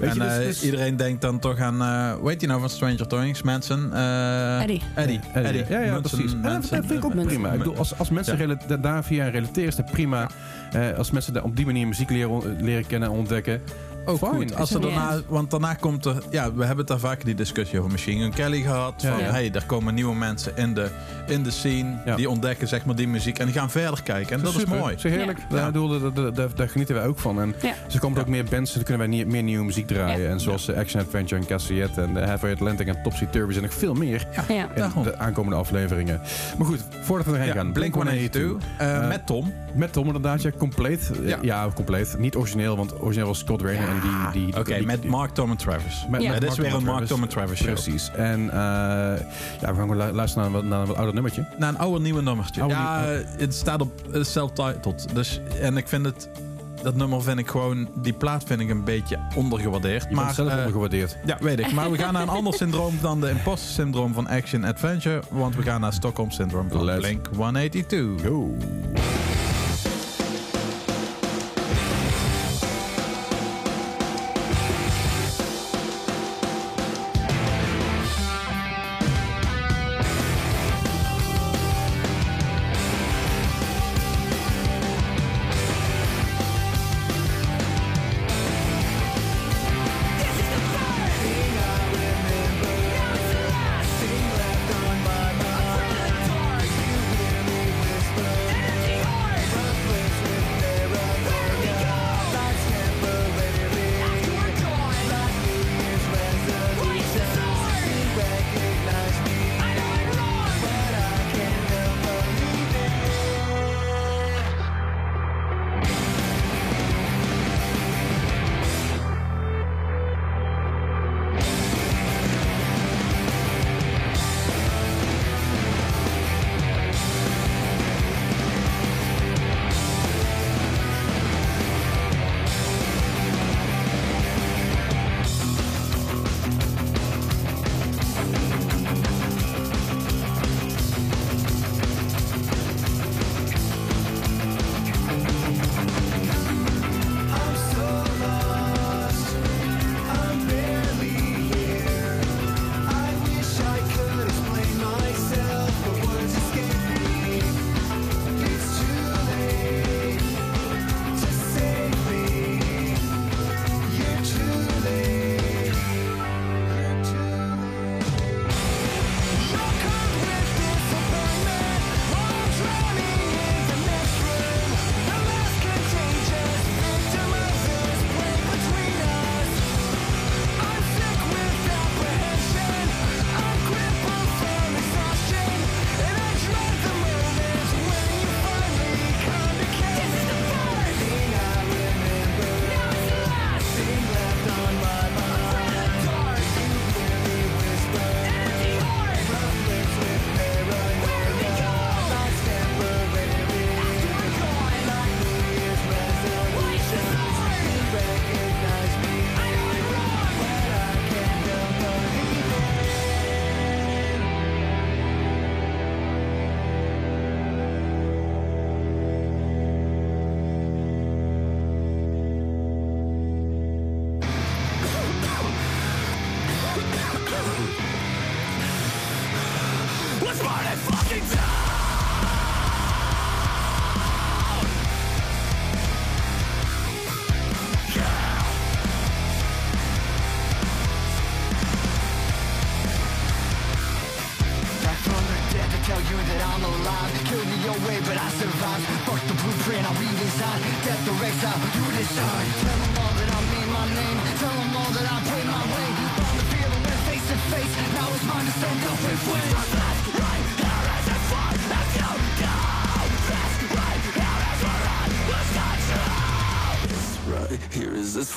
Je, en dus- eh, dus- iedereen denkt dan toch aan, eh weet je nou van Stranger Things, mensen? eh Eddie. Eddie. Eddie. Eddie. Ja, ja, Manson, precies. En dat Manson. vind ik ook Manson. prima. Ik bedoel, als, als mensen daar via relateren, is dat prima. Eh, als mensen daar op die manier muziek leren, leren kennen en ontdekken. Ook Fine. goed. Als Is er het- daarna, want daarna komt er, ja, we hebben het daar vaak die discussie over Machine Gun Kelly gehad. Ja, van, ja. hey, er komen nieuwe mensen in de, in de scene, Ja. die ontdekken zeg maar die muziek en die gaan verder kijken. En dat is mooi. Zo heerlijk. Ja. Daar, bedoel, daar, daar, daar- daar genieten wij ook van. En Ja. er komen er ook meer bands, dan kunnen wij nie- meer nieuwe muziek draaien. Ja. En zoals Action Adventure en Cassiette en de Heavy Atlantic en Topsy Turvy en nog veel meer Ja. in de aankomende afleveringen. Maar goed, voordat we erheen Ja, gaan. Blink-182 eh, Eh, met Tom. Met Tom inderdaad, ja, compleet. Ja. Ja, compleet. Niet origineel, want origineel was Scott Rayner. En die, die, Oké, die- met die- Mark, Tom en Travis. Met- Ja. met is weer een Mark. Tom en Travis show. Precies. En eh, ja, we gaan luisteren naar, een naar een wat ouder nummertje. Naar een oude nieuwe nummertje. Oude ja, nieuw- het staat op uh, self-titled. Dus, en ik vind het, dat nummer vind ik gewoon, die plaat vind ik een beetje ondergewaardeerd. Je maar bent zelf eh, ondergewaardeerd. Ja, weet ik. Maar we gaan naar een ander syndroom dan de imposter syndroom van Action Adventure. Want we gaan naar Stockholm syndroom van Let's Blink 182. Go.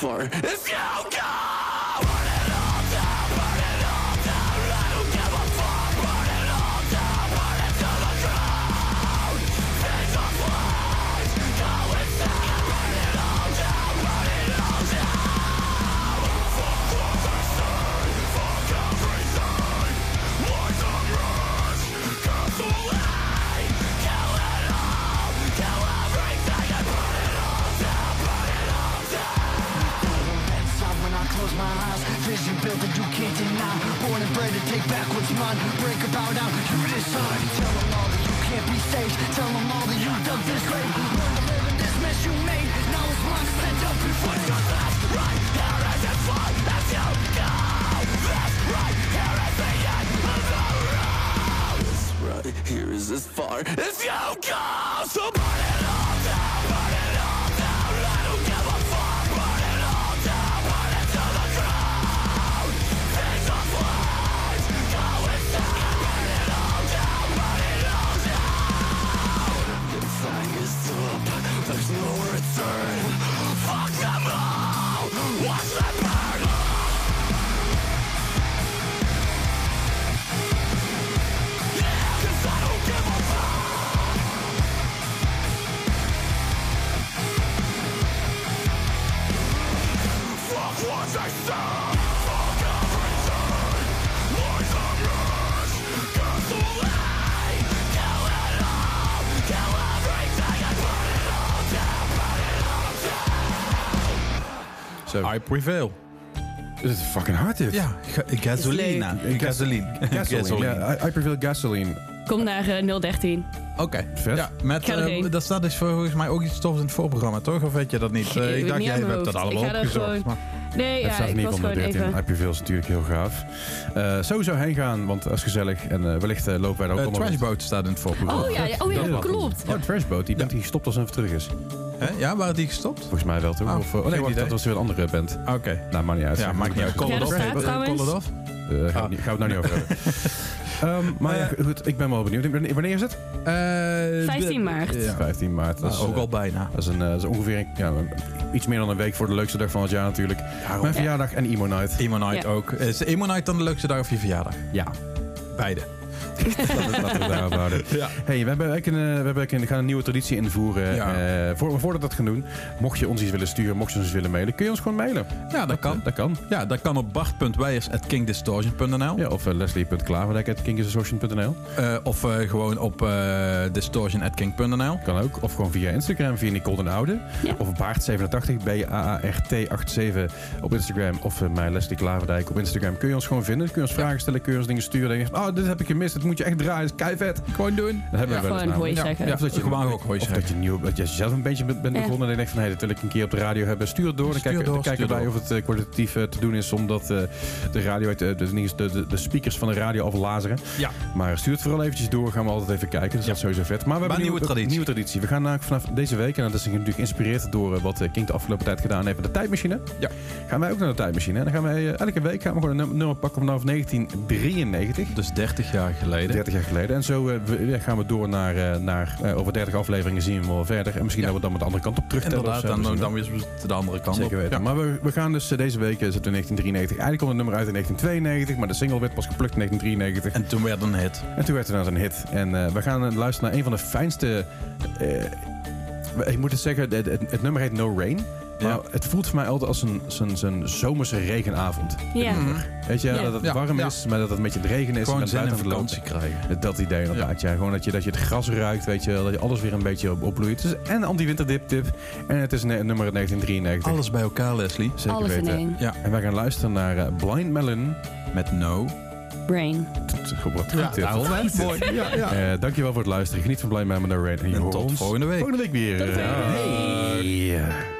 for. It's you! Zo, I prevail. dit is fucking hard dit. Ja, ga-. Gasoline. Gasoline. Ja, I, I prefer gasoline. Kom naar eh, 013. Oké. Vet. Ja, met, ga eh, dat staat dus volgens mij ook iets tofs in het voorprogramma, toch? Of weet je dat niet? Ik Eh, weet ik dacht, niet jij mijn hebt dat hoofd. allemaal Ik ga opgezocht. gewoon- maar- Nee, het ja, staat in ik ieder was geval gewoon onder 13. even... I prefer is natuurlijk heel gaaf. Eh, sowieso heen gaan, want dat is gezellig. En eh, wellicht eh, lopen wij daar ook Eh, allemaal... Trashboat staat in het voorprogramma. Oh ja, ja, oh ja, Dat klopt. Oh, Trashboat, die die gestopt als hij even terug is. Hè? Ja, waren die gestopt? Volgens mij wel, toch? Oh, of, eh, oh nee, wacht, dat was weer een andere band. Oké. Nou, maakt niet uit. Ja, maakt niet uit. Call it off. staat Eh, trouwens. Call it off. Eh, gaan, we Ah. niet- gaan we het nou niet over hebben. Ehm, maar ja, goed, ik ben wel benieuwd. Wanneer is het? Eh, 15 de- maart. Ja. 15 maart. Dat is, Nou, ook eh, al bijna. Dat is, een, eh, dat is ongeveer een- ja, iets meer dan een week voor de leukste dag van het jaar natuurlijk. Mijn verjaardag en Emo Night. Emo Night Ja. ook. Is Emo Night dan de leukste dag of je verjaardag? Ja, Beide. Laten we het daarop houden. Ja. Hey, we hebben een, eh, we hebben gaan een nieuwe traditie invoeren. Ja. Eh, voor, voordat we dat gaan doen, mocht je ons iets willen sturen, mocht je ons iets willen mailen, kun je ons gewoon mailen. Ja, dat kan. eh, dat kan. Ja, dat kan op bart.wijers.kingdistortion.nl Ja, of uh, leslie.klaverdijk.kinkersassortion.nl Eh, Of eh, gewoon op uh, distortion.king.nl Kan ook. Of gewoon via Instagram, via Nicole den Oude. Ja. Of Baart87, B-A-A-R-T87 op Instagram. Of uh, mij, Leslie Klaverdijk op Instagram. Kun je ons gewoon vinden. Kun je ons vragen stellen, kun je ons dingen sturen. Dan denk je, oh, dit heb ik gemist. Moet je echt draaien. Dat is keivet. Gewoon doen. Dat hebben Ja, we wel eens namelijk. zeggen. Ja, Of dat je gewoon ook hoi Of zeggen. dat je, nieuw, dat je zelf een beetje bent begonnen en je denkt van, hé, dat wil ik een keer op de radio hebben. Stuur het door. Dan Stuur kijken, door, dan kijken wij of het eh, kwalitatief eh, te doen is. Omdat eh, de radio, uit, de, de, de, de speakers van de radio aflazeren. Ja. Maar stuur het vooral eventjes door. Gaan we altijd even kijken. Dus dat is sowieso vet. Maar we hebben Maar een nieuwe traditie. Nieuwe traditie. We gaan vanaf deze week, en dat is natuurlijk geïnspireerd door wat King de afgelopen tijd gedaan heeft met de tijdmachine. Ja. Gaan wij ook naar de tijdmachine. En dan gaan wij elke week gaan we gewoon een num- nummer pakken vanaf 1993. Dus 30 jaar geleden. 30 jaar geleden. En zo eh, gaan we door naar, eh, naar eh, over 30 afleveringen zien we wel verder. En misschien Ja. dat we dan met de andere kant op terugtellen. Inderdaad, zo. dan, Misschien dan weer de andere kant Zeker op. weten. Ja. Maar we, we gaan dus deze week, zitten we in 1993. Eigenlijk kwam het nummer uit in 1992, maar de single werd pas geplukt in 1993. En toen werd het een hit. En toen werd het een hit. En we gaan luisteren naar een van de fijnste... ik moet het zeggen, het, het- het nummer heet No Rain. Maar ja. het voelt voor mij altijd als een, zomerse regenavond. Ja. Mhm. Weet je, dat het warm is, maar dat het een beetje het regen is. Gewoon en zin in vakantie krijgen. Dat idee inderdaad, ja. Gewoon dat je, dat je het gras ruikt, weet je, dat je alles weer een beetje opbloeit. Dus en anti-winterdip tip. En het is nummer 1993. Alles bij elkaar, Leslie. Zeker alles weten. In één. Ja. En wij gaan luisteren naar eh, Blind Melon met No. Brain. Wat ja. Ja, eh, dankjewel voor het luisteren. Geniet van Blind Melon No Rain. En, tot volgende week. Volgende week weer. Hey.